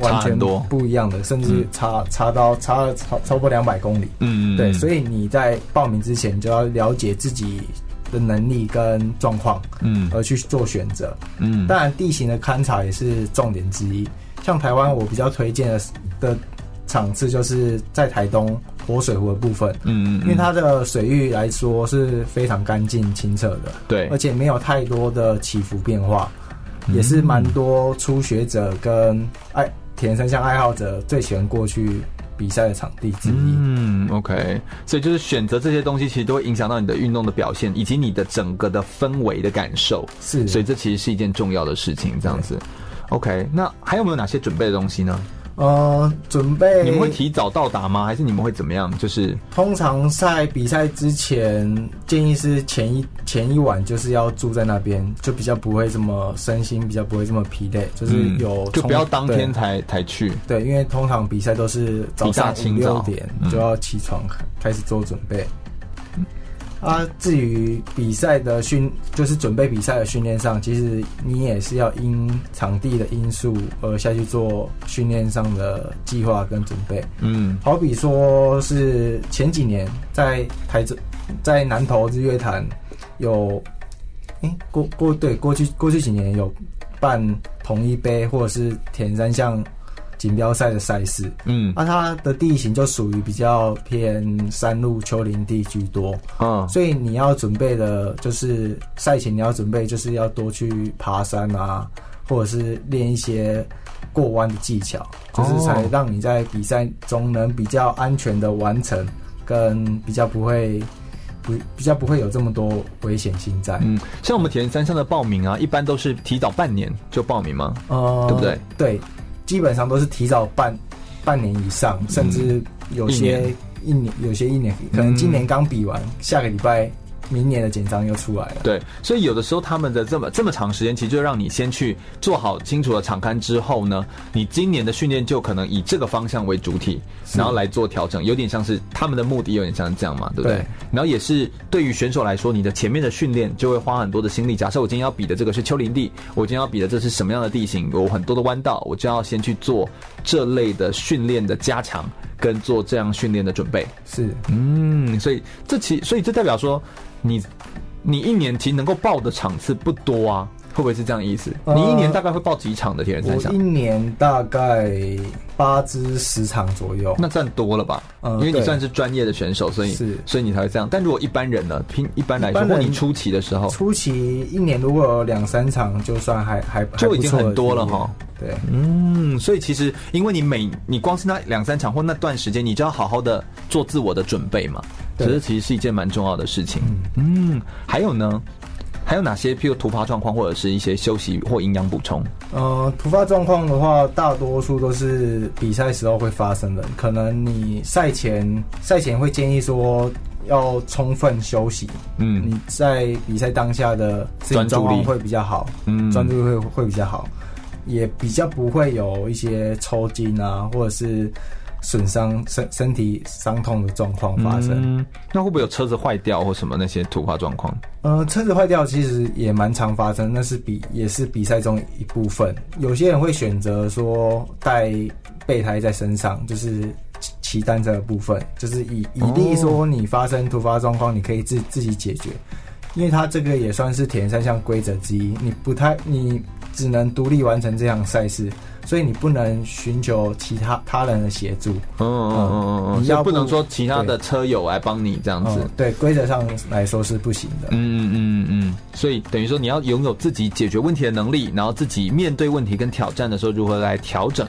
完全不一样的，甚至差差到差了超超过两百公里。嗯，对，所以你在报名之前就要了解自己的能力跟状况，嗯，而去做选择。嗯，当然地形的勘察也是重点之一。像台湾，我比较推荐的的。场次就是在台东活水湖的部分，嗯，嗯，因为它的水域来说是非常干净清澈的，对，而且没有太多的起伏变化，嗯、也是蛮多初学者跟爱铁人三项爱好者最喜欢过去比赛的场地之一。嗯，OK，所以就是选择这些东西，其实都会影响到你的运动的表现，以及你的整个的氛围的感受。是，所以这其实是一件重要的事情。这样子，OK，那还有没有哪些准备的东西呢？呃，准备你们会提早到达吗？还是你们会怎么样？就是通常在比赛之前，建议是前一前一晚就是要住在那边，就比较不会这么身心比较不会这么疲累，就是有、嗯、就不要当天才才去。对，因为通常比赛都是早上五六点就要起床开始做准备。啊，至于比赛的训，就是准备比赛的训练上，其实你也是要因场地的因素而下去做训练上的计划跟准备。嗯，好比说是前几年在台中，在南投日月潭有，哎、欸，过过对过去过去几年有办统一杯或者是铁人三项。锦标赛的赛事，嗯，那、啊、它的地形就属于比较偏山路丘陵地居多，嗯，所以你要准备的，就是赛前你要准备，就是要多去爬山啊，或者是练一些过弯的技巧，就是才让你在比赛中能比较安全的完成，跟比较不会不比较不会有这么多危险性在。嗯，像我们铁人三项的报名啊，一般都是提早半年就报名吗？哦、嗯，对不对？对。基本上都是提早半半年以上，甚至有些一年，有些一年，可能今年刚比完，下个礼拜。明年的简章又出来了。对，所以有的时候他们的这么这么长时间，其实就让你先去做好清楚的场刊之后呢，你今年的训练就可能以这个方向为主体，然后来做调整，有点像是他们的目的有点像这样嘛，对不对？对，然后也是对于选手来说，你的前面的训练就会花很多的心力。假设我今天要比的这个是丘陵地，我今天要比的这是什么样的地形，有很多的弯道，我就要先去做这类的训练的加强，跟做这样训练的准备。是，嗯，所以这其所以这代表说。你，你一年其实能够报的场次不多啊，会不会是这样意思？呃、你一年大概会报几场的铁人三项？我一年大概八至十场左右，那算多了吧？嗯、呃，因为你算是专业的选手，所以是，所以你才会这样。但如果一般人呢？拼一般来说，或你初期的时候，初期一年如果有两三场，就算还还就已经很多了哈。对，嗯，所以其实因为你每你光是那两三场或那段时间，你就要好好的做自我的准备嘛。其实其实是一件蛮重要的事情。嗯，还有呢，还有哪些譬如突发状况或者是一些休息或营养补充？呃，突发状况的话，大多数都是比赛时候会发生的。可能你赛前赛前会建议说要充分休息。嗯，你在比赛当下的专注力会比较好。嗯，专注力会会比较好，也比较不会有一些抽筋啊，或者是。损伤身身体伤痛的状况发生。嗯，那会不会有车子坏掉或什么那些突发状况？呃，车子坏掉其实也蛮常发生，那是比也是比赛中一部分。有些人会选择说带备胎在身上，就是骑单车的部分，就是以以利说你发生突发状况，你可以自自己解决，因为它这个也算是铁人三项规则之一，你不太你只能独立完成这项赛事。所以你不能寻求其他他人的协助，嗯嗯嗯嗯，你要不，不能说其他的车友来帮你这样子，对，规则上来说是不行的，嗯嗯嗯嗯，所以等于说你要拥有自己解决问题的能力，然后自己面对问题跟挑战的时候如何来调整，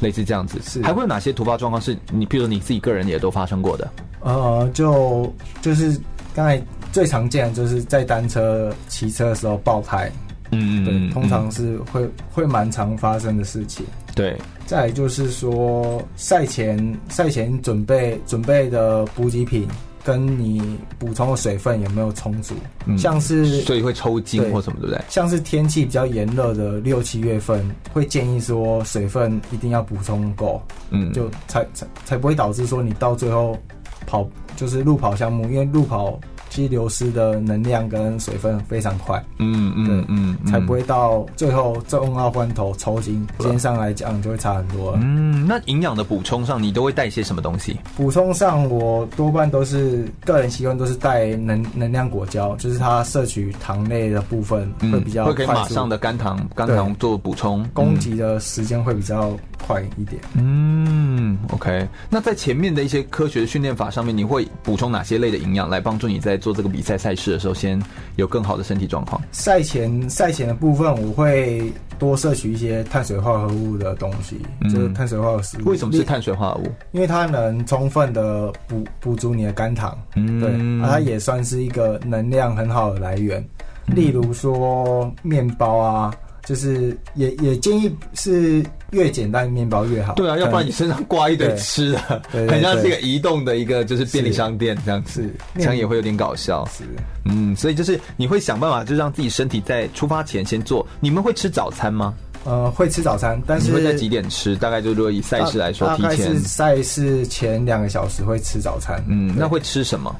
类似这样子，是还会有哪些突发状况是你，比如你自己个人也都发生过的？呃，就就是刚才最常见的就是在单车骑车的时候爆胎。嗯，对，通常是会、嗯、会蛮常发生的事情。对，再来就是说赛前赛前准备准备的补给品跟你补充的水分有没有充足？嗯、像是所以会抽筋或什么，对不对？像是天气比较炎热的六七月份，会建议说水分一定要补充够，嗯，就才才才不会导致说你到最后跑就是路跑项目，因为路跑。其流失的能量跟水分非常快，嗯嗯嗯，才不会到最后重要关头抽筋，时间上来讲就会差很多。嗯，那营养的补充上，你都会带些什么东西？补充上，我多半都是个人习惯，都是带能能量果胶，就是它摄取糖类的部分会比较快，会可以马上的肝糖肝糖做补充，供给的时间会比较快一点。嗯，OK。那在前面的一些科学的训练法上面，你会补充哪些类的营养来帮助你在做这个比赛赛事的时候，先有更好的身体状况？赛前赛前的部分，我会多摄取一些碳水化合物的东西，嗯就是碳水化合物。为什么是碳水化合物？因为它能充分的补补足你的肝糖，嗯对，啊，它也算是一个能量很好的来源。例如说面包啊，就是也也建议是越简单的面包越好。对啊，要不然你身上挂一堆吃的，很像是一个移动的一个就是便利商店这样子，这样也会有点搞笑。是嗯，所以就是你会想办法，就让自己身体在出发前先做。你们会吃早餐吗？呃会吃早餐，但是你会在几点吃？大概就如果以赛事来说，提前是。赛事前两个小时会吃早餐。嗯，那会吃什么？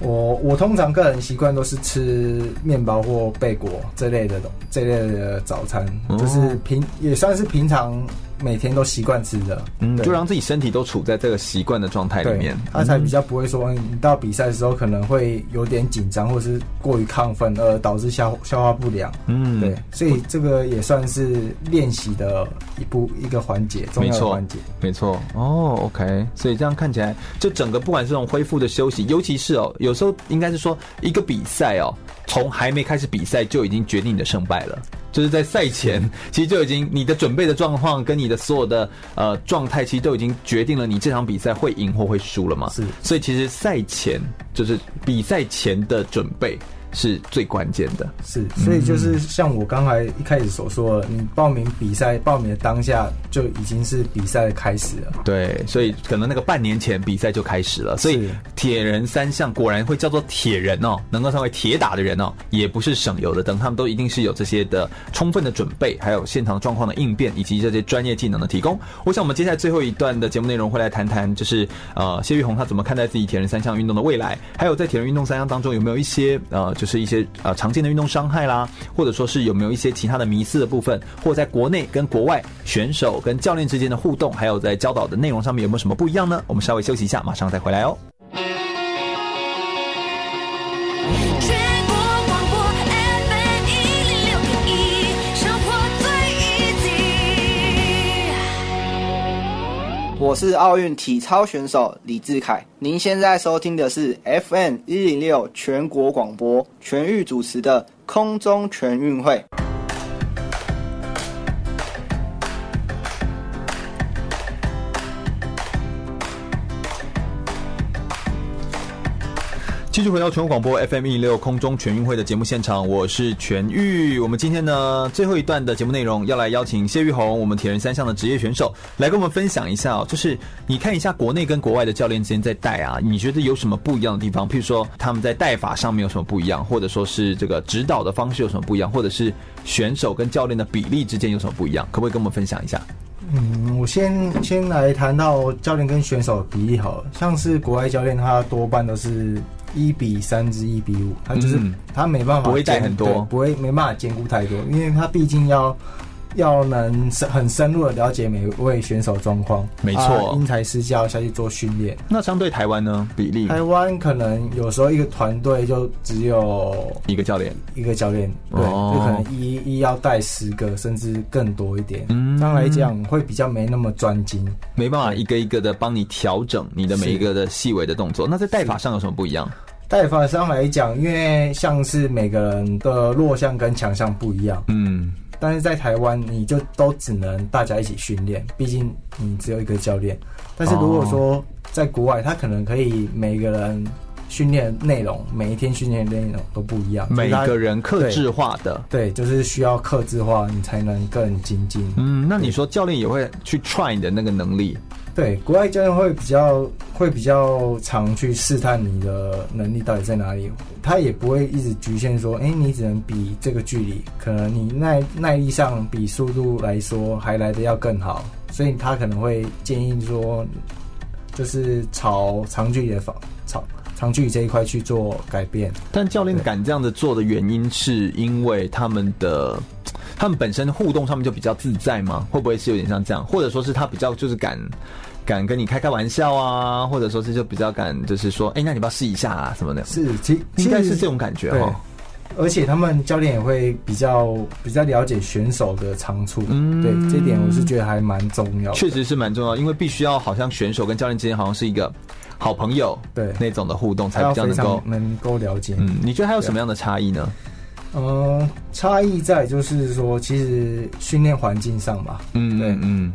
我我通常个人习惯都是吃面包或贝果这类的这类的早餐，就是平也算是平常每天都习惯吃的，嗯，就让自己身体都处在这个习惯的状态里面，，他才比较不会说你到比赛的时候可能会有点紧张或是过于亢奋而导致消消化不良。嗯，对，所以这个也算是练习的一步一个环节，重没错要的环节。没错哦，OK，所以这样看起来，就整个不管是这种恢复的休息，尤其是哦，有时候应该是说一个比赛哦，从还没开始比赛就已经决定你的胜败了。就是在赛前，其实就已经你的准备的状况跟你的所有的呃状态，其实都已经决定了你这场比赛会赢或会输了嘛。是所以其实赛前就是比赛前的准备是最关键的。是，所以就是像我刚才一开始所说的，你报名比赛报名的当下就已经是比赛的开始了。对，所以可能那个半年前比赛就开始了，所以是铁人三项果然会叫做铁人哦，能够成为铁打的人哦，也不是省油的灯，他们都一定是有这些的充分的准备，还有现场状况的应变，以及这些专业技能的提供。我想我们接下来最后一段的节目内容会来谈谈，就是呃谢玉红他怎么看待自己铁人三项运动的未来，还有在铁人运动三项当中有没有一些呃就是一些呃常见的运动伤害啦，或者说是有没有一些其他的迷思的部分，或在国内跟国外选手跟教练之间的互动，还有在教导的内容上面有没有什么不一样呢？我们稍微休息一下，马上再回来哦。我是奥运体操选手李志凯，您现在收听的是 FM 一零六全国广播全域主持的空中全运会。继续回到全国广播 FM 一六空中全运会的节目现场，我是全玉。我们今天呢最后一段的节目内容，要来邀请谢玉红，我们铁人三项的职业选手，来跟我们分享一下哦。就是你看一下国内跟国外的教练之间在带啊，你觉得有什么不一样的地方？譬如说他们在带法上面有什么不一样，或者说是这个指导的方式有什么不一样，或者是选手跟教练的比例之间有什么不一样？可不可以跟我们分享一下？嗯，我先先来谈到教练跟选手的比例好，像是国外教练他多半都是一比三至一比五，他就是、嗯他没办法不会带很多不会没办法兼顾太多，因为他毕竟要要能深很深入的了解每位选手状况，没错啊因材施教下去做训练。那相对台湾呢？比例台湾可能有时候一个团队就只有一个教练，一个教练，对，哦就可能一一要带十个甚至更多一点，嗯这样来讲会比较没那么专精。没办法一个一个的帮你调整你的每一个的细微的动作。那在带法上有什么不一样？带法上来讲，因为像是每个人的弱项跟强项不一样，嗯，但是在台湾你就都只能大家一起训练，毕竟你只有一个教练。但是如果说在国外，他可能可以每个人训练内容，每一天训练的内容都不一样，每个人克制化的。对，就是需要克制化，你才能更精进。嗯，那你说教练也会去 try 你的那个能力？对，国外教练会比较会比较常去试探你的能力到底在哪里，他也不会一直局限说，哎、你只能比这个距离，可能你耐耐力上比速度来说还来得要更好，所以他可能会建议说，就是朝长距离的方朝长距离这一块去做改变。但教练敢这样子做的原因，是因为他们的他们本身互动上面就比较自在吗？会不会是有点像这样？或者说是他比较就是敢敢跟你开开玩笑啊，或者说是就比较敢就是说，哎、那你要不要试一下啊什么的？是，其应该是这种感觉哦。而且他们教练也会比较比较了解选手的长处，嗯对这点我是觉得还蛮重要的。确实是蛮重要，因为必须要好像选手跟教练之间好像是一个好朋友对那种的互动，才比较能够。能够了解。嗯，你觉得还有什么样的差异呢？嗯，差异在就是说，其实训练环境上吧。嗯，对嗯嗯，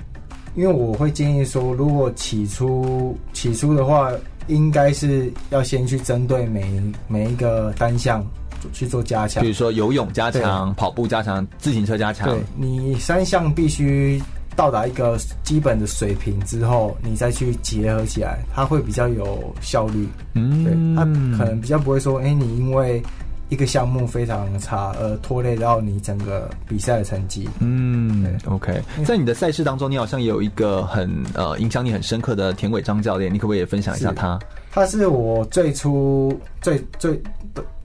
因为我会建议说，如果起初起初的话，应该是要先去针对每每一个单项去做加强比如。说游泳加强、跑步加强、自行车加强对，你三项必须到达一个基本的水平之后，你再去结合起来，它会比较有效率。嗯，对，它可能比较不会说，哎、你因为一个项目非常差而拖累到你整个比赛的成绩。嗯，OK，在你的赛事当中，你好像也有一个很呃影响你很深刻的田伟章教练，你可不可以也分享一下他？他是我最初最最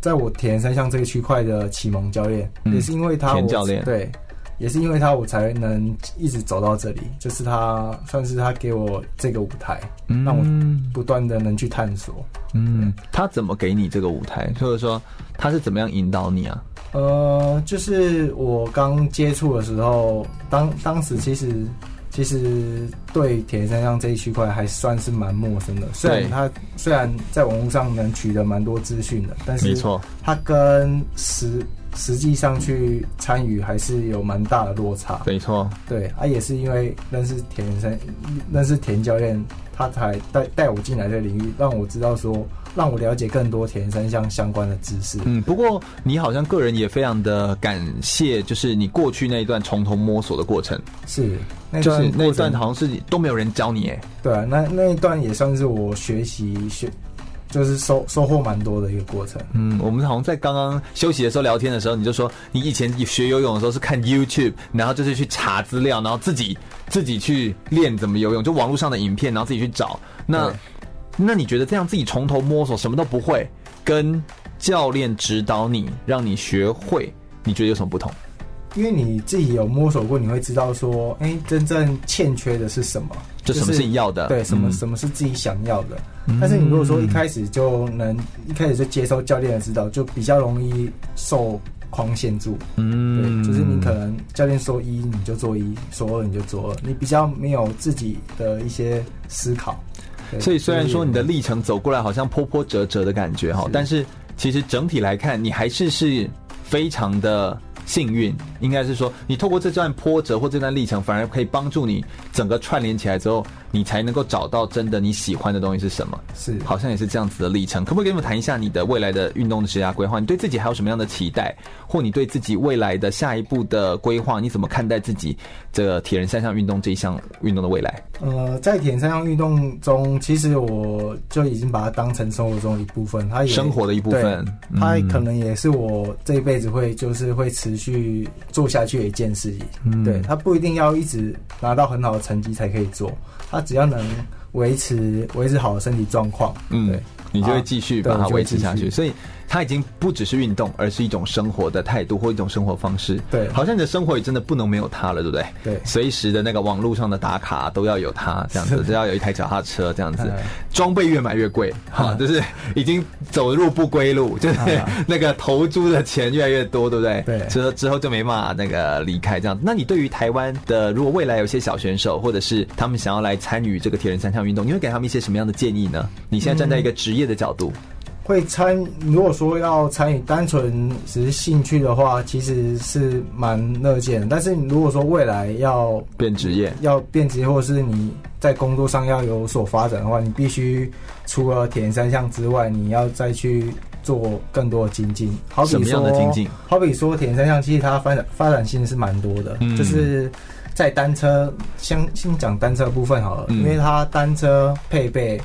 在我铁人三项这个区块的启蒙教练，嗯。也是因为他田教练。对，也是因为他我才能一直走到这里，就是他算是他给我这个舞台，嗯让我不断的能去探索。嗯，他怎么给你这个舞台？或者说他是怎么样引导你啊？呃，就是我刚接触的时候，当当时其实其实对铁人三项这一区块还算是蛮陌生的。虽然他虽然在网络上能取得蛮多资讯的，但是没错，他跟实实际上去参与还是有蛮大的落差。没错，对，啊，也是因为认识铁人三，认识田教练，他才带带我进来这个领域，让我知道说，让我了解更多铁人三项相关的知识。嗯，不过你好像个人也非常的感谢，就是你过去那一段从头摸索的过程，是，那段就是那一段好像是都没有人教你，哎，对啊，那那一段也算是我学习学，就是收收获蛮多的一个过程。嗯，我们好像在刚刚休息的时候聊天的时候，你就说你以前学游泳的时候是看 YouTube，然后就是去查资料，然后自己自己去练怎么游泳，就网络上的影片，然后自己去找。那那你觉得这样自己从头摸索，什么都不会，跟教练指导你，让你学会，你觉得有什么不同？因为你自己有摸索过，你会知道说，哎、真正欠缺的是什么，就什么是你要的对，什么、嗯什么是自己想要的。但是你如果说一开始就能一开始就接受教练的指导，就比较容易受框限住。嗯，对，就是你可能教练说一你就做一，说二你就做二，你比较没有自己的一些思考。所以虽然说你的历程走过来好像波波折折的感觉哈，但是其实整体来看，你还是是非常的幸运。应该是说，你透过这段波折或这段历程，反而可以帮助你整个串联起来之后，你才能够找到真的你喜欢的东西是什么。是好像也是这样子的历程。可不可以跟我们谈一下你的未来的运动的职业规划？你对自己还有什么样的期待，或你对自己未来的下一步的规划？你怎么看待自己这个铁人三项运动这一项运动的未来？呃，在铁人三项运动中，其实我就已经把它当成生活中的一部分，它也生活的一部分它可能也是我这一辈子会就是会持续做下去的一件事情。嗯对，它不一定要一直拿到很好的成绩才可以做，它只要能维持维持好的身体状况，嗯对，你就会继续把它维持下去。所以它已经不只是运动，而是一种生活的态度或一种生活方式。对好像你的生活也真的不能没有它了，对不对？对随时的那个网络上的打卡都要有它，这样子，都要有一台脚踏车，这样子哎，装备越买越贵，哈，就是已经走入不归路，就是啊那个投注的钱越来越多，对不对？对之后之后就没办法那个离开这样子。那你对于台湾的，如果未来有些小选手，或者是他们想要来参与这个铁人三项运动，你会给他们一些什么样的建议呢？你现在站在一个职业的角度，会参，如果说要参与，单纯只是兴趣的话，其实是蛮乐见的。但是你如果说未来要变职业，要变职业，或者是你在工作上要有所发展的话，你必须除了铁人三项之外，你要再去做更多的精进。好比说，什么样的精进好比说铁人三项，其实它发展发展性是蛮多的，嗯就是在单车，先先讲单车部分好了，嗯因为它单车配备。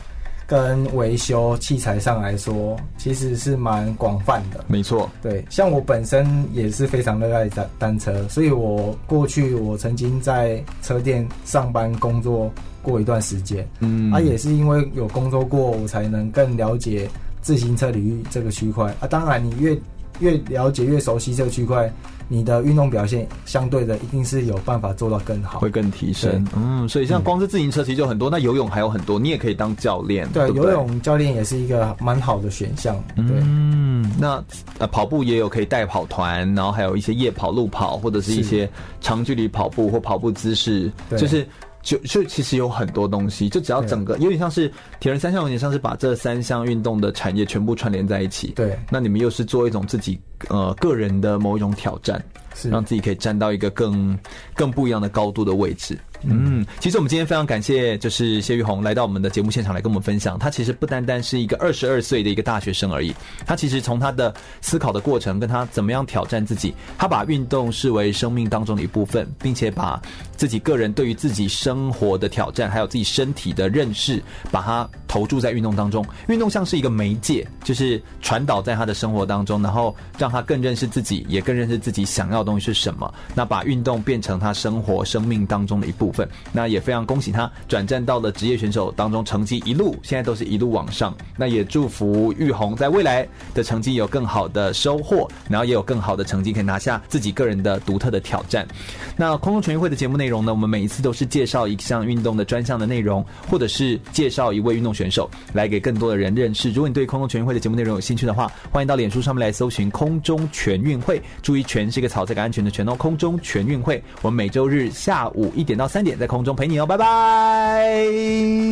跟维修器材上来说，其实是蛮广泛的。没错，对，像我本身也是非常热爱单单车，所以我过去我曾经在车店上班工作过一段时间。嗯，啊，也是因为有工作过，我才能更了解自行车领域这个区块啊。当然，你越越了解、越熟悉这个区块，你的运动表现相对的一定是有办法做到更好会。更提升。嗯，所以像光是自行车其实就很多，那游泳还有很多，你也可以当教练。对，游泳教练也是一个蛮好的选项。对。嗯，那呃跑步也有可以带跑团，然后还有一些夜跑、路跑，或者是一些长距离跑步或跑步姿势，对就是就就其实有很多东西，就只要整个有点像是铁人三项，有点像是把这三项运动的产业全部串联在一起。对，那你们又是做一种自己呃个人的某一种挑战，是让自己可以站到一个更更不一样的高度的位置。嗯，其实我们今天非常感谢，就是谢玉红来到我们的节目现场来跟我们分享。他其实不单单是一个二十二岁的一个大学生而已，他其实从他的思考的过程，跟他怎么样挑战自己，他把运动视为生命当中的一部分，并且把自己个人对于自己生活的挑战，还有自己身体的认识，把它投注在运动当中。运动像是一个媒介，就是传导在他的生活当中，然后让他更认识自己，也更认识自己想要的东西是什么。那把运动变成他生活生命当中的一部分。那也非常恭喜他转战到了职业选手当中，成绩一路现在都是一路往上。那也祝福玉红在未来的成绩有更好的收获，然后也有更好的成绩可以拿下自己个人的独特的挑战。那空中全运会的节目内容呢，我们每一次都是介绍一项运动的专项的内容，或者是介绍一位运动选手，来给更多的人认识。如果你对空中全运会的节目内容有兴趣的话，欢迎到脸书上面来搜寻“空中全运会”，注意“全”是一个草这个安全的“全”哦。空中全运会，我们每周日下午一点到三三点在空中陪你哦，拜拜。